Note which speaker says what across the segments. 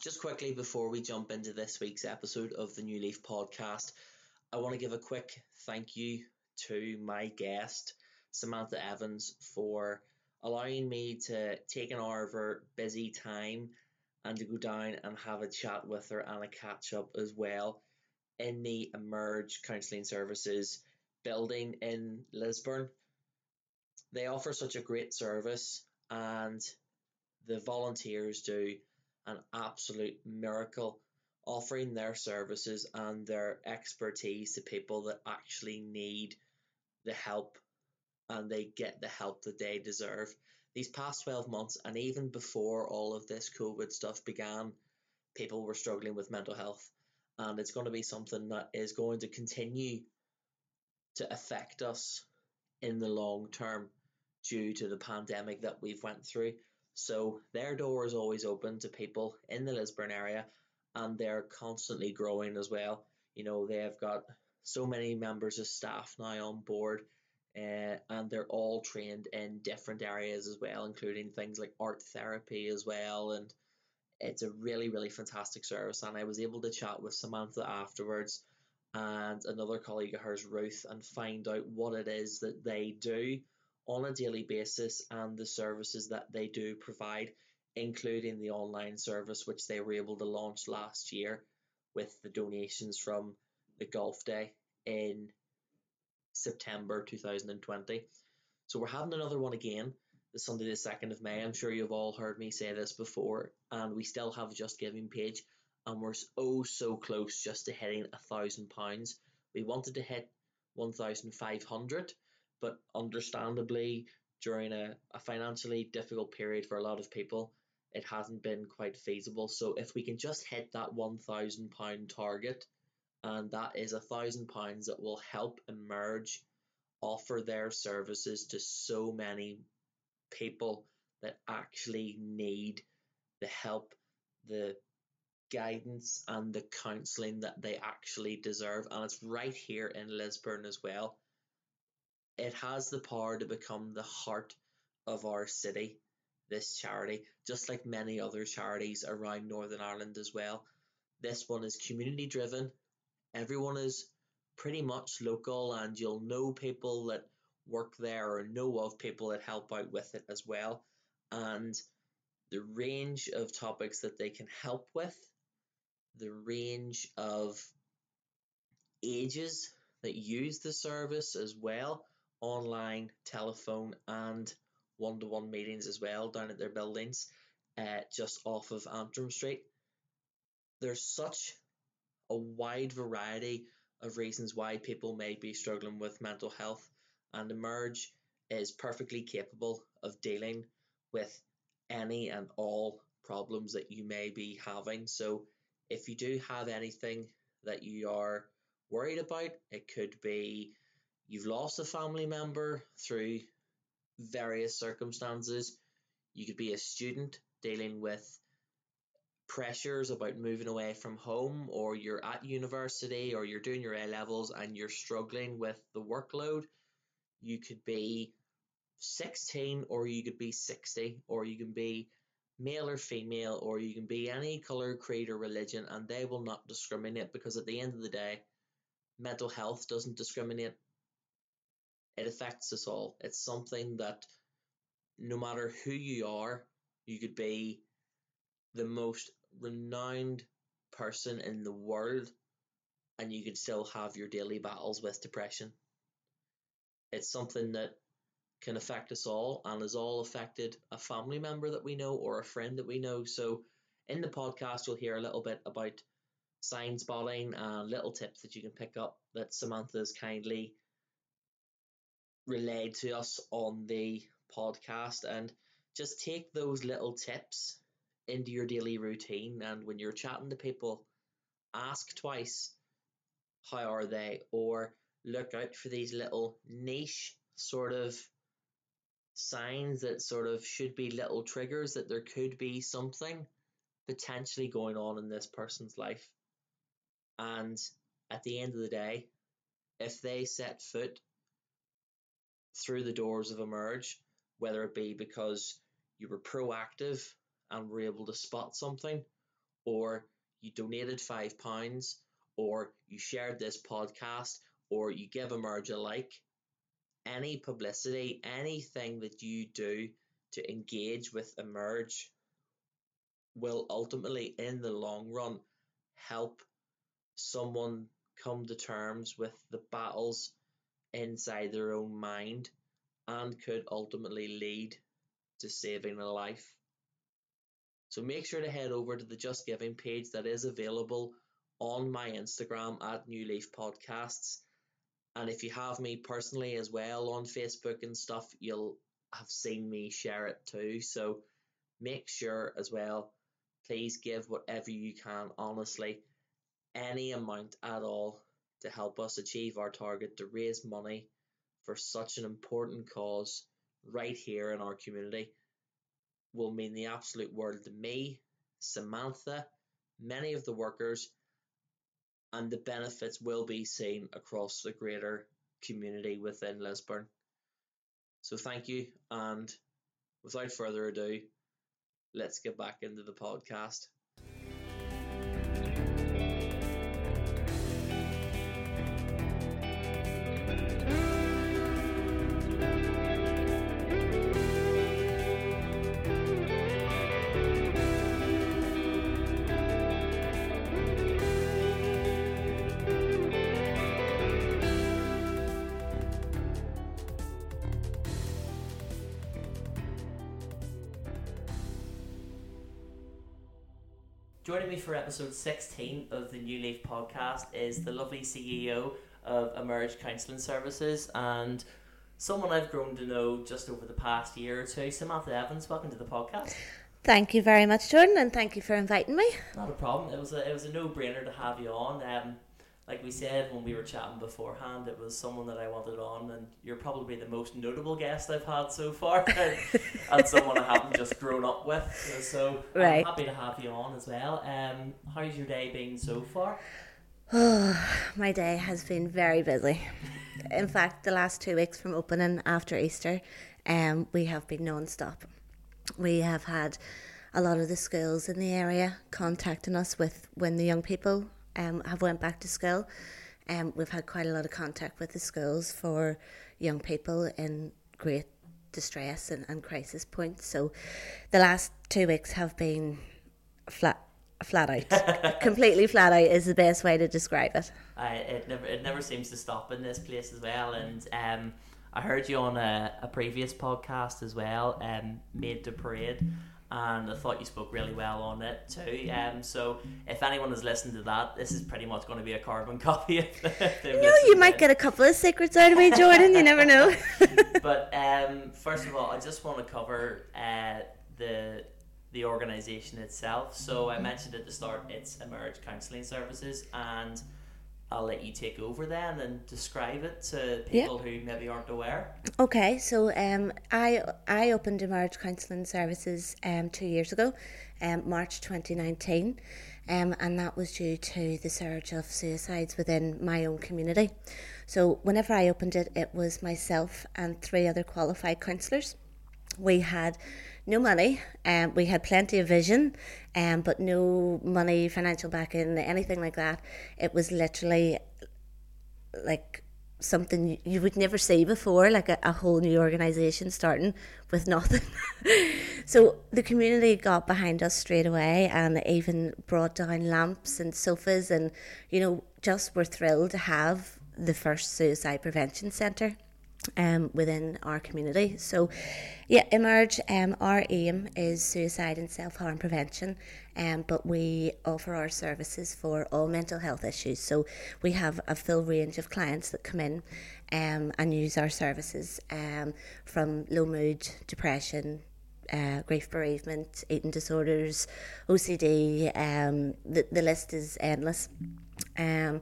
Speaker 1: Just quickly before we jump into this week's episode of the New Leaf podcast, I want to give a quick thank you to my guest, Samantha Evans, for allowing me to take an hour of her busy time and to go down and have a chat with her and a catch up as well in the Emerge Counselling Services building in Lisburn. They offer such a great service and the volunteers do an absolute miracle offering their services and their expertise to people that actually need the help and they get the help that they deserve. These past 12 months, and even before all of this COVID stuff began, people were struggling with mental health, and it's going to be something that is going to continue to affect us in the long term due to the pandemic that we've went through. So their door is always open to people in the Lisburn area and they're constantly growing as well. You know, they've got so many members of staff now on board uh, and they're all trained in different areas as well, including things like art therapy as well. And it's a really, really fantastic service. And I was able to chat with Samantha afterwards and another colleague of hers, Ruth, and find out what it is that they do on a daily basis and the services that they do provide, including the online service which they were able to launch last year with the donations from the Golf Day in September 2020. So we're having another one again the Sunday the 2nd of May. I'm sure you've all heard me say this before, and we still have Just Giving page, and we're oh so close just to hitting a thousand pounds. We wanted to hit 1,500, but understandably, during a, a financially difficult period for a lot of people, it hasn't been quite feasible. So if we can just hit that £1,000 target, and that is a thousand pounds that will help emerge offer their services to so many people that actually need the help the guidance and the counselling that they actually deserve and it's right here in Lisburn as well it has the power to become the heart of our city this charity just like many other charities around Northern Ireland as well. This one is community driven. Everyone is pretty much local and you'll know people that work there or know of people that help out with it as well. And the range of topics that they can help with the range of ages that use the service as well online telephone and one-to-one meetings as well down at their buildings uh, just off of Antrim Street there's such a wide variety of reasons why people may be struggling with mental health, and Emerge is perfectly capable of dealing with any and all problems that you may be having. So, if you do have anything that you are worried about, it could be you've lost a family member through various circumstances, you could be a student dealing with pressures about moving away from home or you're at university or you're doing your A levels and you're struggling with the workload, you could be 16 or you could be 60 or you can be male or female or you can be any color, creed or religion and they will not discriminate because at the end of the day, mental health doesn't discriminate. It affects us all. It's something that no matter who you are, you could be the most renowned person in the world and you could still have your daily battles with depression. It's something that can affect us all and has all affected a family member that we know or a friend that we know. So, in the podcast, you'll hear a little bit about sign spotting and little tips that you can pick up that Samantha's kindly relayed to us on the podcast. And just take those little tips into your daily routine and when you're chatting to people ask twice how are they or look out for these little niche sort of signs that sort of should be little triggers that there could be something potentially going on in this person's life and at the end of the day if they set foot through the doors of emerge whether it be because you were proactive and were able to spot something,
Speaker 2: or you donated five pounds, or you shared this podcast, or you give Emerge a like, any publicity, anything that you do to engage with Emerge will ultimately, in the long run, help someone come to terms with the battles inside their own mind and could ultimately lead to saving a life. So make sure to head over to the Just Giving page that is available on my Instagram at New Leaf Podcasts. And if you have me personally as well on Facebook and stuff, you'll have seen me share it too. So make sure as well, please give whatever you can, honestly, any amount at all to help us achieve our target to raise money for such an important cause right here in our community will mean the absolute world to me, Samantha, many of the workers, and the benefits will be seen across the greater community within Lisburn. So thank you, and without further ado, let's get back into the podcast.
Speaker 1: Joining me for episode 16 of the New Leaf podcast is the lovely CEO of Emerge Counselling Services and someone I've grown to know just over the past year or two, Samantha Evans. Welcome to the podcast.
Speaker 3: Thank you very much, Jordan, and thank you for inviting me.
Speaker 1: Not a problem. It was a it was a no brainer to have you on. Um, like we said when we were chatting beforehand, it was someone that I wanted on, and you're probably the most notable guest I've had so far, and someone I haven't just grown up with. So right. I'm happy to have you on as well. Um, how's your day been so far?
Speaker 3: Oh, my day has been very busy. In fact, the last two weeks from opening after Easter, um, we have been non-stop. We have had a lot of the schools in the area contacting us with when the young people um, have went back to school. Um, we've had quite a lot of contact with the schools for young people in great distress and, and crisis points. So the last two weeks have been flat flat out completely flat out is the best way to describe it
Speaker 1: uh, it never it never seems to stop in this place as well and um I heard you on a, a previous podcast as well um made the parade and I thought you spoke really well on it too. Um, so if anyone has listened to that, this is pretty much going to be a carbon copy. Of
Speaker 3: you know, you might get a couple of secrets out of me, Jordan. You never know.
Speaker 1: but um, first of all, I just want to cover uh, the the organisation itself. So I mentioned at the start, it's Emerge Counselling Services, and I'll let you take over then and describe it to people yeah. who maybe aren't aware.
Speaker 3: Okay, so um, I I opened Emerge Counselling Services um, two years ago, um, March 2019, um, and that was due to the surge of suicides within my own community. So whenever I opened it, it was myself and three other qualified counsellors. We had no money. Um, we had plenty of vision, um, but no money, financial backing, anything like that. It was literally like something you would never see before, like a, a whole new organisation starting with nothing. so the community got behind us straight away and even brought down lamps and sofas and, you know, just were thrilled to have the first suicide prevention centre um, within our community. So, yeah, Emerge, um, our aim is suicide and self harm prevention, um, but we offer our services for all mental health issues. So, we have a full range of clients that come in um, and use our services um, from low mood, depression, uh, grief bereavement, eating disorders, OCD. Um, the, the list is endless. Um,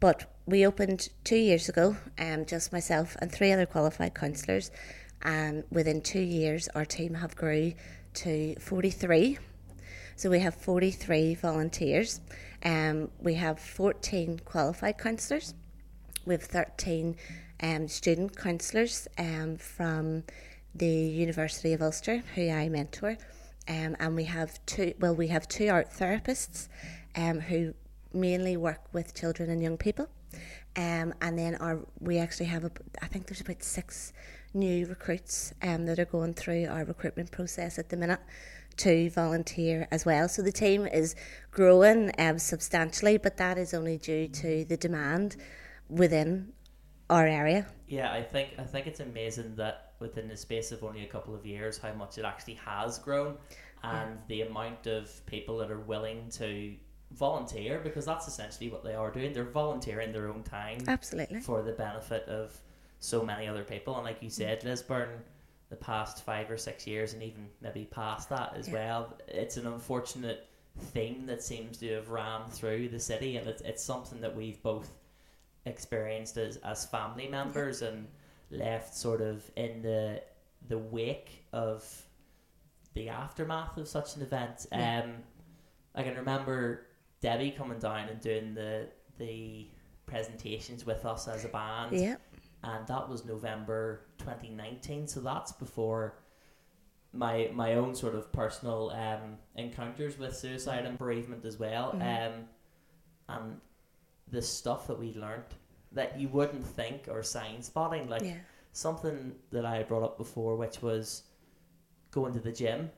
Speaker 3: but we opened two years ago, um, just myself and three other qualified counsellors, and within two years, our team have grew to 43. So we have 43 volunteers. Um, we have 14 qualified counsellors. We have 13 um, student counsellors um, from the University of Ulster, who I mentor. um, and we have two. Well, we have two art therapists um, who mainly work with children and young people. Um, and then our we actually have a, I think there's about six new recruits um, that are going through our recruitment process at the minute to volunteer as well. So the team is growing um, substantially, but that is only due to the demand within our area.
Speaker 1: Yeah, I think I think it's amazing that within the space of only a couple of years, how much it actually has grown, and the amount of people that are willing to volunteer because that's essentially what they are doing. They're volunteering their own time
Speaker 3: Absolutely.
Speaker 1: for the benefit of so many other people. And like you said, Lisburn, the past five or six years, and even maybe past that as
Speaker 3: Yeah.
Speaker 1: well, it's an unfortunate theme that seems to have ran through the city, and it's, it's something that we've both experienced as, as family members and left sort of in the the wake of the aftermath of such an event.
Speaker 3: Yeah.
Speaker 1: Um, I can remember Debbie coming down and doing the the presentations with us as a band
Speaker 3: Yeah.
Speaker 1: and that was November 2019. So that's before my my own sort of personal um, encounters with suicide and bereavement as well.
Speaker 3: Mhm.
Speaker 1: Um, and the stuff that we learned that you wouldn't think or sign spotting, like
Speaker 3: yeah.
Speaker 1: something that I had brought up before, which was going to the gym.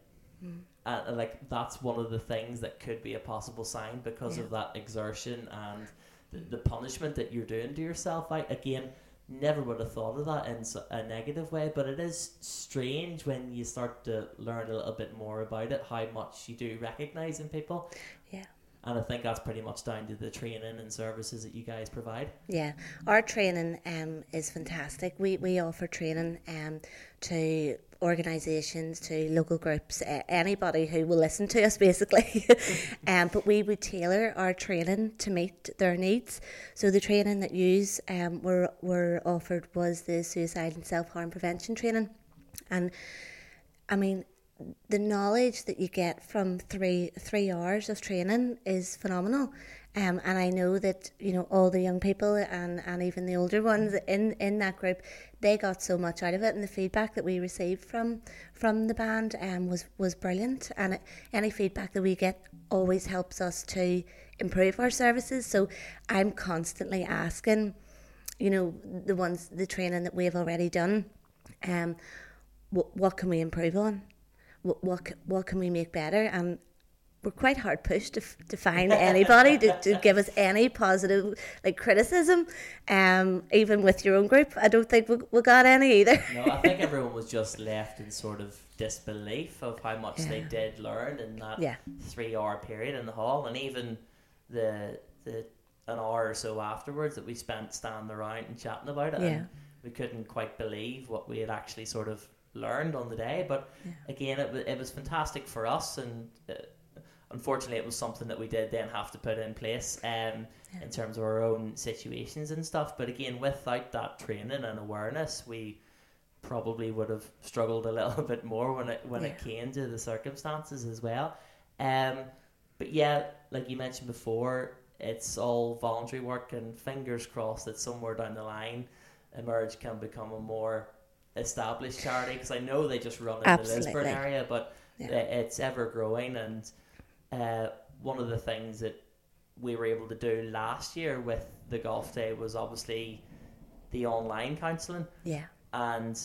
Speaker 3: Mm.
Speaker 1: And, and, like that's one of the things that could be a possible sign because
Speaker 3: Yeah.
Speaker 1: of that exertion and the, the punishment that you're doing to yourself. I again never would have thought of that in a negative way, but it is strange when you start to learn a little bit more about it how much you do recognize in people.
Speaker 3: Yeah.
Speaker 1: And I think that's pretty much down to the training and services that you guys provide.
Speaker 3: Yeah, our training um, is fantastic. We we offer training um, to organisations, to local groups, uh, anybody who will listen to us, basically. um, but we would tailor our training to meet their needs. So the training that you um, were were offered was the suicide and self harm prevention training, and I mean the knowledge that you get from three three hours of training is phenomenal. Um, and I know that you know all the young people and, and even the older ones in, in that group, they got so much out of it, and the feedback that we received from from the band um, was was brilliant. And it, any feedback that we get always helps us to improve our services. So I'm constantly asking, you know, the ones the training that we have already done, um, what what can we improve on? what what, what can we make better and we're quite hard pushed to, to find anybody to, to give us any positive like criticism um even with your own group i don't think we, we got any either
Speaker 1: No, I think everyone was just left in sort of disbelief of how much they did learn in that
Speaker 3: yeah
Speaker 1: three hour period in the hall and even the the an hour or so afterwards that we spent standing around and chatting about it
Speaker 3: Yeah.
Speaker 1: and we couldn't quite believe what we had actually sort of learned on the day but
Speaker 3: Yeah.
Speaker 1: again it, it was fantastic for us and uh, unfortunately it was something that we did then have to put in place um,
Speaker 3: Yeah.
Speaker 1: in terms of our own situations and stuff but again without that training and awareness we probably would have struggled a little bit more when it when it came to the circumstances as well um, but yeah, like you mentioned before, it's all voluntary work, and fingers crossed that somewhere down the line, Emerge can become a more established charity. Because I know they just run in the Lisburn area, but
Speaker 3: Yeah.
Speaker 1: it's ever growing. And uh, one of the things that we were able to do last year with the golf day was obviously the online counselling.
Speaker 3: yeah
Speaker 1: And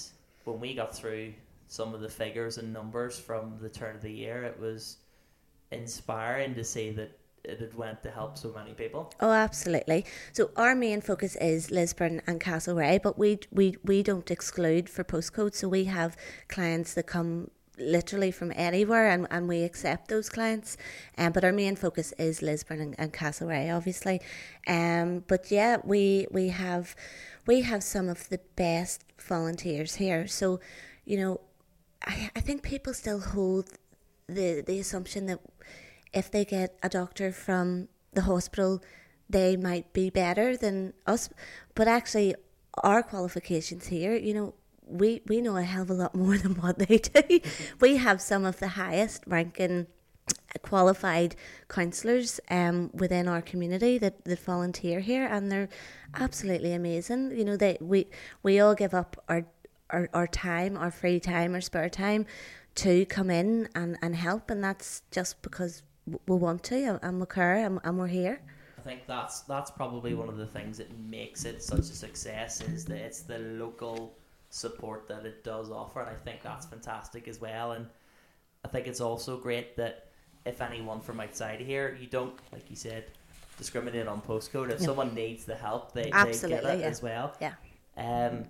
Speaker 1: when we got through some of the figures and numbers from the turn of the year, it was inspiring to see that it had went to help so many people.
Speaker 3: Oh, absolutely. So our main focus is Lisburn and Castlereagh, but we we we don't exclude for postcodes. So we have clients that come literally from anywhere, and, and we accept those clients. Um, but our main focus is Lisburn and, and Castlereagh, obviously. Um, but yeah, we we have we have some of the best volunteers here. So, you know, I I think people still hold the the assumption that if they get a doctor from the hospital, they might be better than us. But actually, our qualifications here, you know, we, we know a hell of a lot more than what they do. we have some of the highest ranking qualified counsellors um, within our community that, that volunteer here, and they're absolutely amazing. You know, they we we all give up our our, our time, our free time, our spare time to come in and, and help, and that's just because we want to and we care and, and we're here.
Speaker 1: I think that's that's probably one of the things that makes it such a success is that it's the local support that it does offer, and I think that's fantastic as well. And I think it's also great that if anyone from outside here, you don't like you said discriminate on postcode. If someone needs the help, they, they get it
Speaker 3: yeah.
Speaker 1: as well.
Speaker 3: Yeah.
Speaker 1: Um.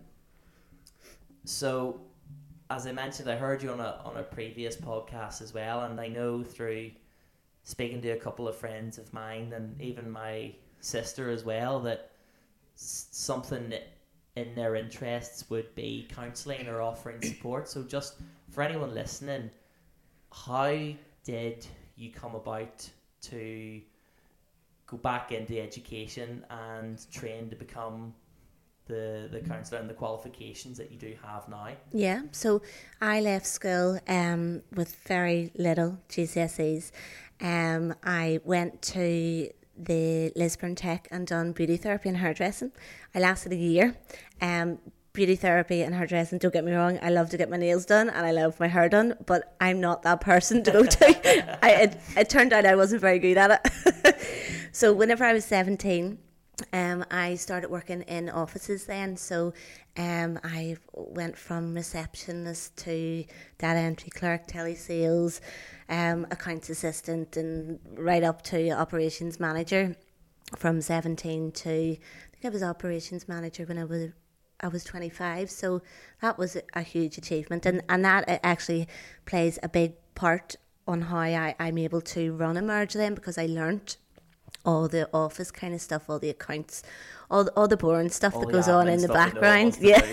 Speaker 1: So, as I mentioned, I heard you on a on a previous podcast as well, and I know through speaking to a couple of friends of mine and even my sister as well that something in their interests would be counselling or offering support. So, just for anyone listening, how did you come about to go back into education and train to become the the counsellor and the qualifications that you do have now?
Speaker 3: Yeah, so I left school um, with very little GCSEs. Um, I went to the Lisburn Tech and done beauty therapy and hairdressing. I lasted a year. Um, beauty therapy and hairdressing, don't get me wrong, I love to get my nails done and I love my hair done, but I'm not that person to go to. I, it, it turned out I wasn't very good at it. so whenever I was 17, um, I started working in offices then. So um, I went from receptionist to data entry clerk, telesales, um, accounts assistant, and right up to operations manager. From seventeen to I think I was operations manager when I was I was 25, so that was a huge achievement, and and that uh, actually plays a big part on how I, I'm able to run Emerge then because I learnt all the office kind of stuff, all the accounts, all the, all the boring stuff
Speaker 1: All
Speaker 3: that goes on in the background. Yeah.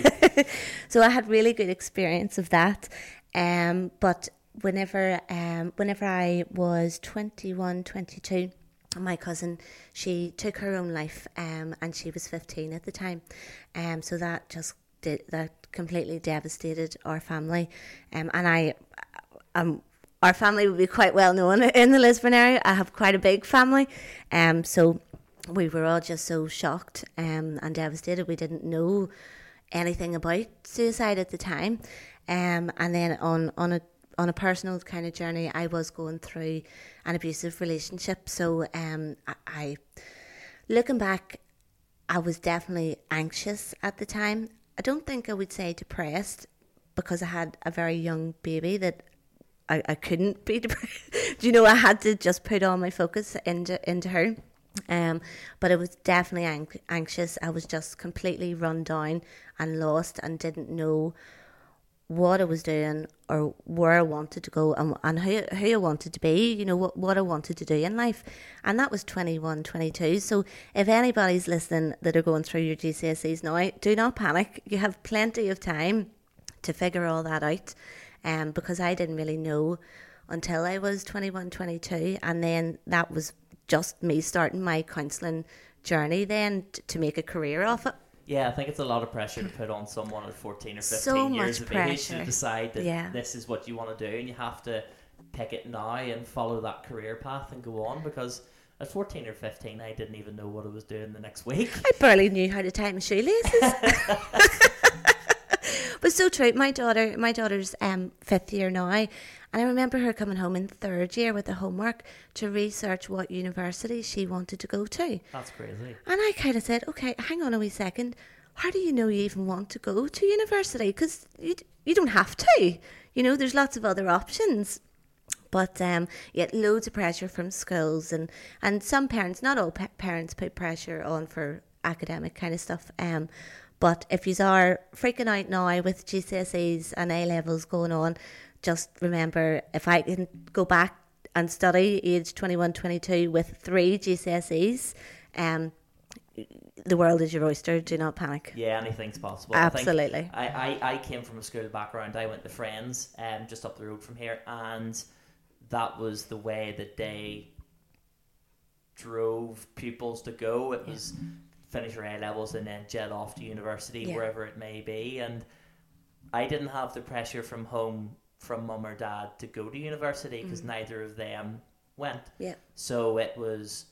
Speaker 3: so I had really good experience of that. Um, but whenever um, whenever I was 21, 22, my cousin, she took her own life um, and she was 15 at the time. Um, so that just did, that completely devastated our family. Um, and I, um, our family would be quite well known in the Lisburn area. I have quite a big family. Um, so we were all just so shocked um, and devastated. We didn't know anything about suicide at the time. Um, and then on, on a on a personal kind of journey, I was going through an abusive relationship. So um, I, I looking back, I was definitely anxious at the time. I don't think I would say depressed because I had a very young baby that I, I couldn't be depressed. Do you know I had to just put all my focus into into her. Um, but I was definitely anxious. I was just completely run down and lost and didn't know what I was doing or where I wanted to go and, and who, who I wanted to be, you know, what, what I wanted to do in life. And that was 21, 22. So if anybody's listening that are going through your GCSEs now, do not panic. You have plenty of time to figure all that out. Um, because I didn't really know until I was 21, 22. And then that was just me starting my counselling journey then t- to make a career of it.
Speaker 1: Yeah, I think it's a lot of pressure to put on someone at 14 or 15
Speaker 3: So
Speaker 1: years of age
Speaker 3: pressure.
Speaker 1: to decide that
Speaker 3: Yeah.
Speaker 1: this is what you want to do and you have to pick it now and follow that career path and go on because at 14 or 15 I didn't even know what I was doing the next week.
Speaker 3: I barely knew how to tie my shoelaces. so true. My daughter, my daughter's um, fifth year now, and I remember her coming home in third year with the homework to research what university she wanted to go to.
Speaker 1: That's crazy.
Speaker 3: And I kind of said, okay, hang on a wee second. How do you know you even want to go to university? Because you, you don't have to. You know, there's lots of other options. But um, yet loads of pressure from schools and, and some parents, not all pa- parents put pressure on for academic kind of stuff. Um, but if you are freaking out now with GCSEs and A levels going on, just remember if I can go back and study age 21, 22 with three GCSEs, um, the world is your oyster. Do not panic.
Speaker 1: Yeah, anything's possible.
Speaker 3: Absolutely.
Speaker 1: I, I, I came from a school background. I went to Friends, um, just up the road from here, and that was the way that they drove pupils to go. It was finish your A levels and then jet off to university,
Speaker 3: Yeah.
Speaker 1: wherever it may be. And I didn't have the pressure from home, from mum or dad, to go to university because mm. neither of them went.
Speaker 3: Yeah.
Speaker 1: So it was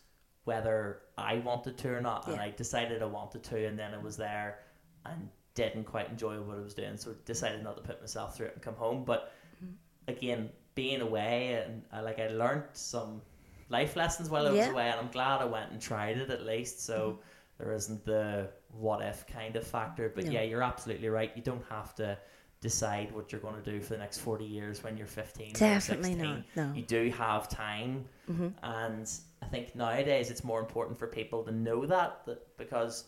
Speaker 1: whether I wanted to or not, and
Speaker 3: Yeah.
Speaker 1: I decided I wanted to, and then I was there and didn't quite enjoy what I was doing, so decided not to put myself through it and come home. But mm-hmm. again, being away and uh, like I learned some life lessons while I was
Speaker 3: Yeah.
Speaker 1: away, and I'm glad I went and tried it at least. So mm-hmm. There isn't the what if kind of factor. But
Speaker 3: No.
Speaker 1: yeah, you're absolutely right. You don't have to decide what you're going to do for the next 40 years when you're 15
Speaker 3: Definitely
Speaker 1: or 16
Speaker 3: not. No.
Speaker 1: you do have time
Speaker 3: hmm
Speaker 1: and i think nowadays it's more important for people to know that, that because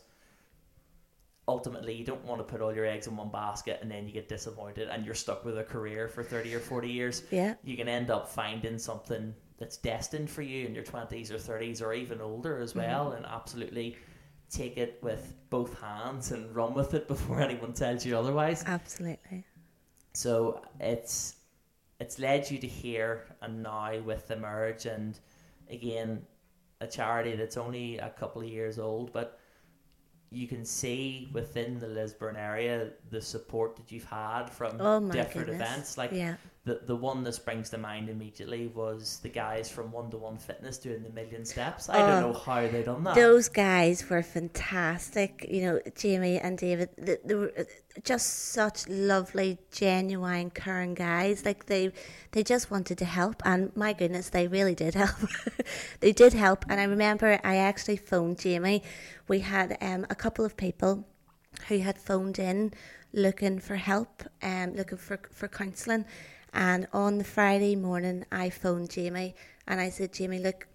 Speaker 1: ultimately you don't want to put all your eggs in one basket and then you get disappointed and you're stuck with a career for 30 or 40 years
Speaker 3: Yeah.
Speaker 1: you can end up finding something that's destined for you in your 20s or 30s or even older as well and absolutely take it with both hands and run with it before anyone tells you otherwise
Speaker 3: Absolutely.
Speaker 1: so it's it's led you to here and now with the merge and again a charity that's only a couple of years old but you can see within the Lisburn area the support that you've had from
Speaker 3: Oh
Speaker 1: different
Speaker 3: goodness.
Speaker 1: events like
Speaker 3: yeah.
Speaker 1: The the one that springs to mind immediately was the guys from One to One Fitness doing the million steps. I
Speaker 3: Oh,
Speaker 1: don't know how they done that.
Speaker 3: Those guys were fantastic. You know, Jamie and David, they, they were just such lovely, genuine, caring guys. Like they, they just wanted to help, and my goodness, they really did help. they did help, and I remember I actually phoned Jamie. We had um, a couple of people who had phoned in looking for help, um, looking for for counselling. And on the Friday morning, I phoned Jamie and I said, Jamie, look,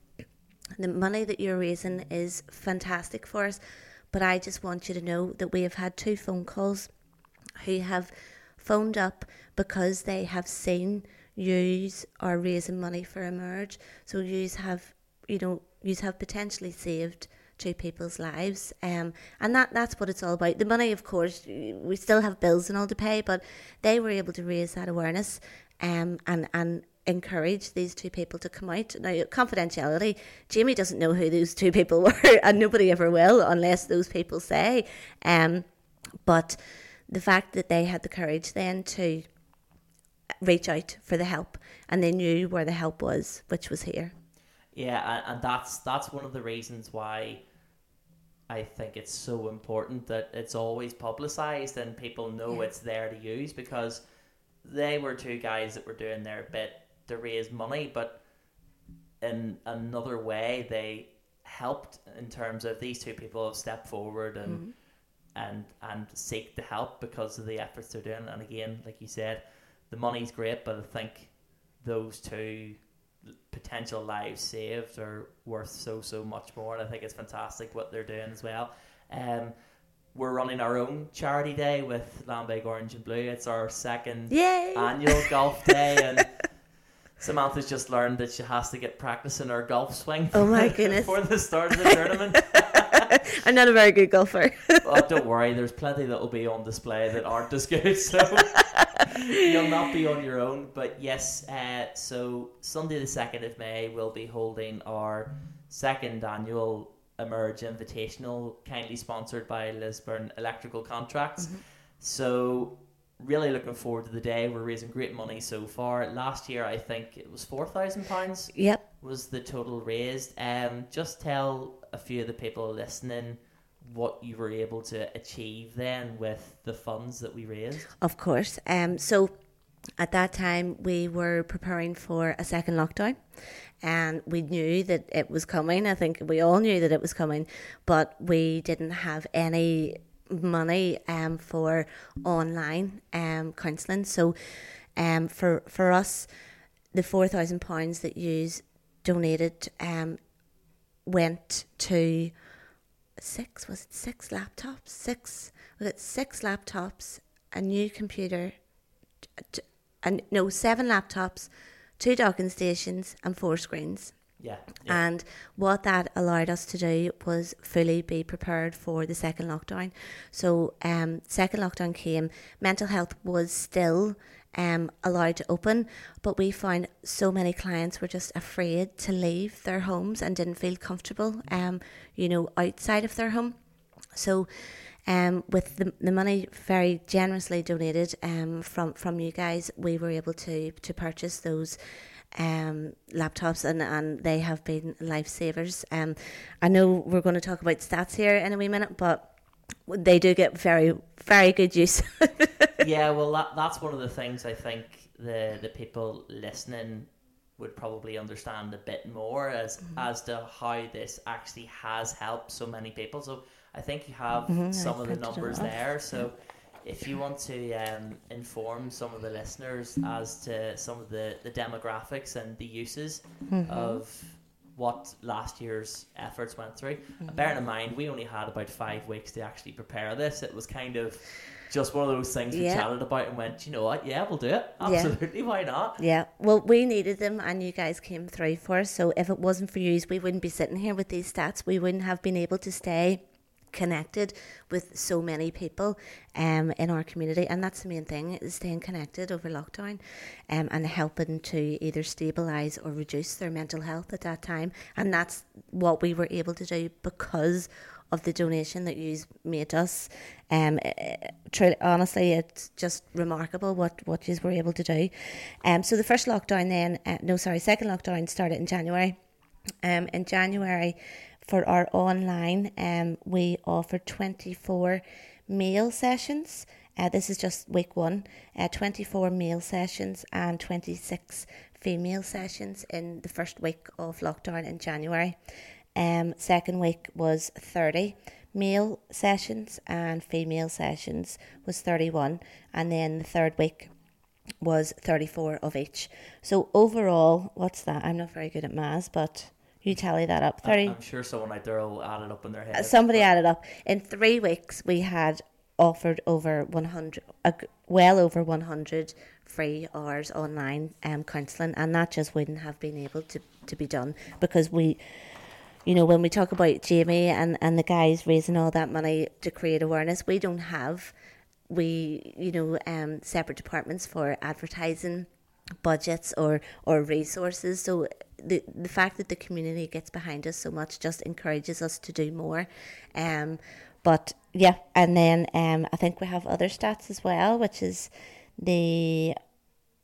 Speaker 3: the money that you're raising is fantastic for us, but I just want you to know that we have had two phone calls who have phoned up because they have seen yous are raising money for Emerge. So yous have, you know, yous have potentially saved two people's lives. Um, and that that's what it's all about. The money, of course, we still have bills and all to pay, but they were able to raise that awareness um, and, and encourage these two people to come out. Now, confidentiality, Jamie doesn't know who those two people were, and nobody ever will unless those people say. Um, but the fact that they had the courage then to reach out for the help and they knew where the help was, which was here.
Speaker 1: Yeah, and, that's that's one of the reasons why I think it's so important that it's always publicized and people know
Speaker 3: Yeah.
Speaker 1: it's there to use because they were two guys that were doing their bit to raise money, but in another way they helped in terms of these two people have stepped forward and and and seek the help because of the efforts they're doing. And again, like you said, the money's great, but I think those two potential lives saved are worth so so much more. And I think it's fantastic what they're doing as well. Um, we're running our own charity day with Lambeg Orange and Blue it's our second
Speaker 3: Yay!
Speaker 1: annual golf day and Samantha's just learned that she has to get practicing her golf swing
Speaker 3: Oh my goodness.
Speaker 1: before the start of the tournament
Speaker 3: I'm not a very good golfer.
Speaker 1: well, don't worry there's plenty that will be on display that aren't as good so you'll not be on your own. But yes, uh, so Sunday the second of May we'll be holding our second annual Emerge Invitational, kindly sponsored by Lisburn Electrical Contracts. So really looking forward to the day. We're raising great money so far. Last year I think it was four thousand pounds
Speaker 3: yep.
Speaker 1: was the total raised. Um, just tell a few of the people listening what you were able to achieve then with the funds that we raised.
Speaker 3: Of course. Um, so at that time, we were preparing for a second lockdown, and we knew that it was coming. I think we all knew that it was coming, but we didn't have any money um, for online um, counselling. So um, for for us, the four thousand pounds that you donated um, went to six was it six laptops six was it six laptops a new computer and no seven laptops two docking stations and four screens
Speaker 1: Yeah. yeah.
Speaker 3: and what that allowed us to do was fully be prepared for the second lockdown. So, um, second lockdown came, mental health was still um, allowed to open, but we found so many clients were just afraid to leave their homes and didn't feel comfortable, um, you know, outside of their home. So, um, with the, the money very generously donated um, from from you guys, we were able to to purchase those um, laptops, and, and they have been lifesavers. Um, I know we're going to talk about stats here in a wee minute, but they do get very very good use.
Speaker 1: yeah, well, that, that's one of the things I think the the people listening would probably understand a bit more as
Speaker 3: Mm-hmm.
Speaker 1: as to how this actually has helped so many people. So I think you have
Speaker 3: Mhm,
Speaker 1: some
Speaker 3: I
Speaker 1: of the numbers there. So if you want to um, inform some of the listeners as to some of the, the demographics and the uses
Speaker 3: Mm-hmm.
Speaker 1: of what last year's efforts went through,
Speaker 3: Mm-hmm.
Speaker 1: bearing in mind we only had about five weeks to actually prepare this, it was kind of just one of those things we
Speaker 3: Yeah.
Speaker 1: chatted about and went, you know what, yeah, we'll do it.
Speaker 3: Yeah.
Speaker 1: Absolutely, why not?
Speaker 3: Yeah, well, we needed them, and you guys came through for us. So if it wasn't for you, we wouldn't be sitting here with these stats. We wouldn't have been able to stay connected with so many people um, in our community, and that's the main thing: is staying connected over lockdown, um, and helping to either stabilize or reduce their mental health at that time. And that's what we were able to do because of the donation that you made us. Um, eh, truly, honestly, it's just remarkable what what you were able to do. Um, so the first lockdown, then uh, no, sorry, second lockdown started in January. Um, in January, for our online, um, we offered twenty four meal sessions. Uh, this is just week one. Uh, twenty four male sessions and twenty six female sessions in the first week of lockdown in January. Um, second week was 30 male sessions and female sessions was 31 and then the third week was 34 of each so overall what's that i'm not very good at maths but you tally that up. 30
Speaker 1: I'm sure someone out there will add it up in their head.
Speaker 3: somebody added up. In three weeks we had offered over 100 uh, well over 100 free hours online um, counselling and that just wouldn't have been able to, to be done because we you know when we talk about jamie and, and the guys raising all that money to create awareness we don't have we you know um, separate departments for advertising budgets or or resources. So the the fact that the community gets behind us so much just encourages us to do more. Um but yeah and then um i think we have other stats as well which is the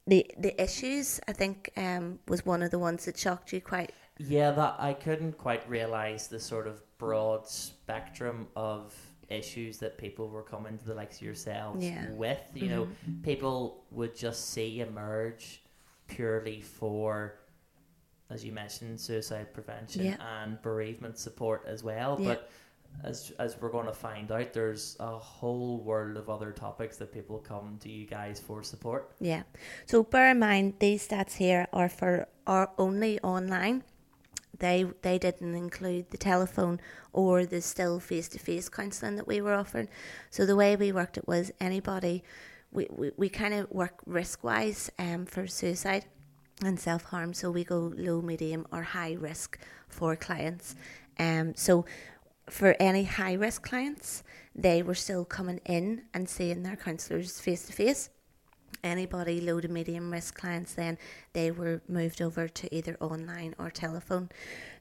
Speaker 3: the the issues i think um was one of the ones that shocked you quite.
Speaker 1: Yeah, that I couldn't quite realize the sort of broad spectrum of issues that people were coming to the likes of yourselves
Speaker 3: Yeah. Mm-hmm.
Speaker 1: with. You know, people would just see emerge purely for, as you mentioned, suicide prevention
Speaker 3: Yeah.
Speaker 1: and bereavement support as well.
Speaker 3: Yeah.
Speaker 1: But as as we're going to find out, there's a whole world of other topics that people come to you guys for support.
Speaker 3: Yeah. So bear in mind these stats here are for are only online. They they didn't include the telephone or the still face to face counselling that we were offering. So the way we worked it was anybody we, we, we kind of work risk wise um for suicide and self harm. So we go low, medium or high risk for clients. Um so for any high risk clients, they were still coming in and seeing their counsellors face to face anybody low to medium risk clients then they were moved over to either online or telephone.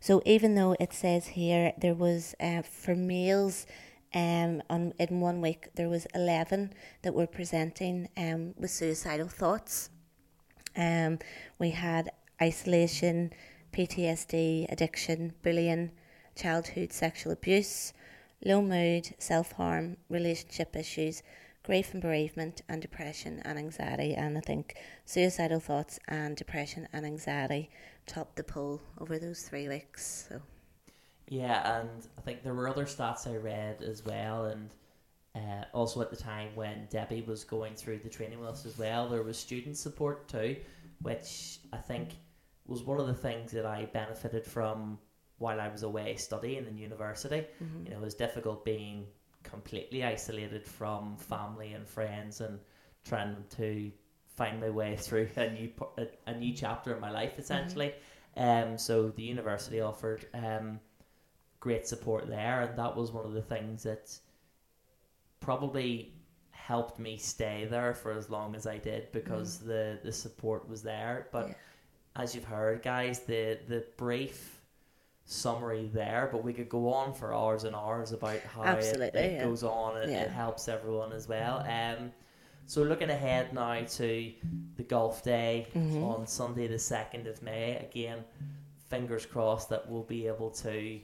Speaker 3: So even though it says here there was uh, for males um, on, in one week there was 11 that were presenting um, with suicidal thoughts. Um, we had isolation PTSD addiction bullying childhood sexual abuse low mood self-harm relationship issues grief and bereavement and depression and anxiety. And i think suicidal thoughts and depression and anxiety topped the poll over those three weeks so.
Speaker 1: Yeah, and I think there were other stats I read as well, and uh, also at the time when Debbie was going through the training with us as well, there was student support too, which I think was one of the things that I benefited from while I was away studying in university. You know, it was difficult being completely isolated from family and friends and trying to find my way through a new a, a new chapter in my life essentially. Um, so the university offered um, great support there, and that was one of the things that probably helped me stay there for as long as I did because the the support was there. But
Speaker 3: Yeah.
Speaker 1: as you've heard, guys, the the brief summary there, but we could go on for hours and hours about how it,
Speaker 3: Absolutely,
Speaker 1: it
Speaker 3: yeah.
Speaker 1: goes on. and
Speaker 3: Yeah.
Speaker 1: it helps everyone as well. Um, so looking ahead now to the golf day
Speaker 3: Mhm.
Speaker 1: on Sunday, the second of May. Again, fingers crossed that we'll be able to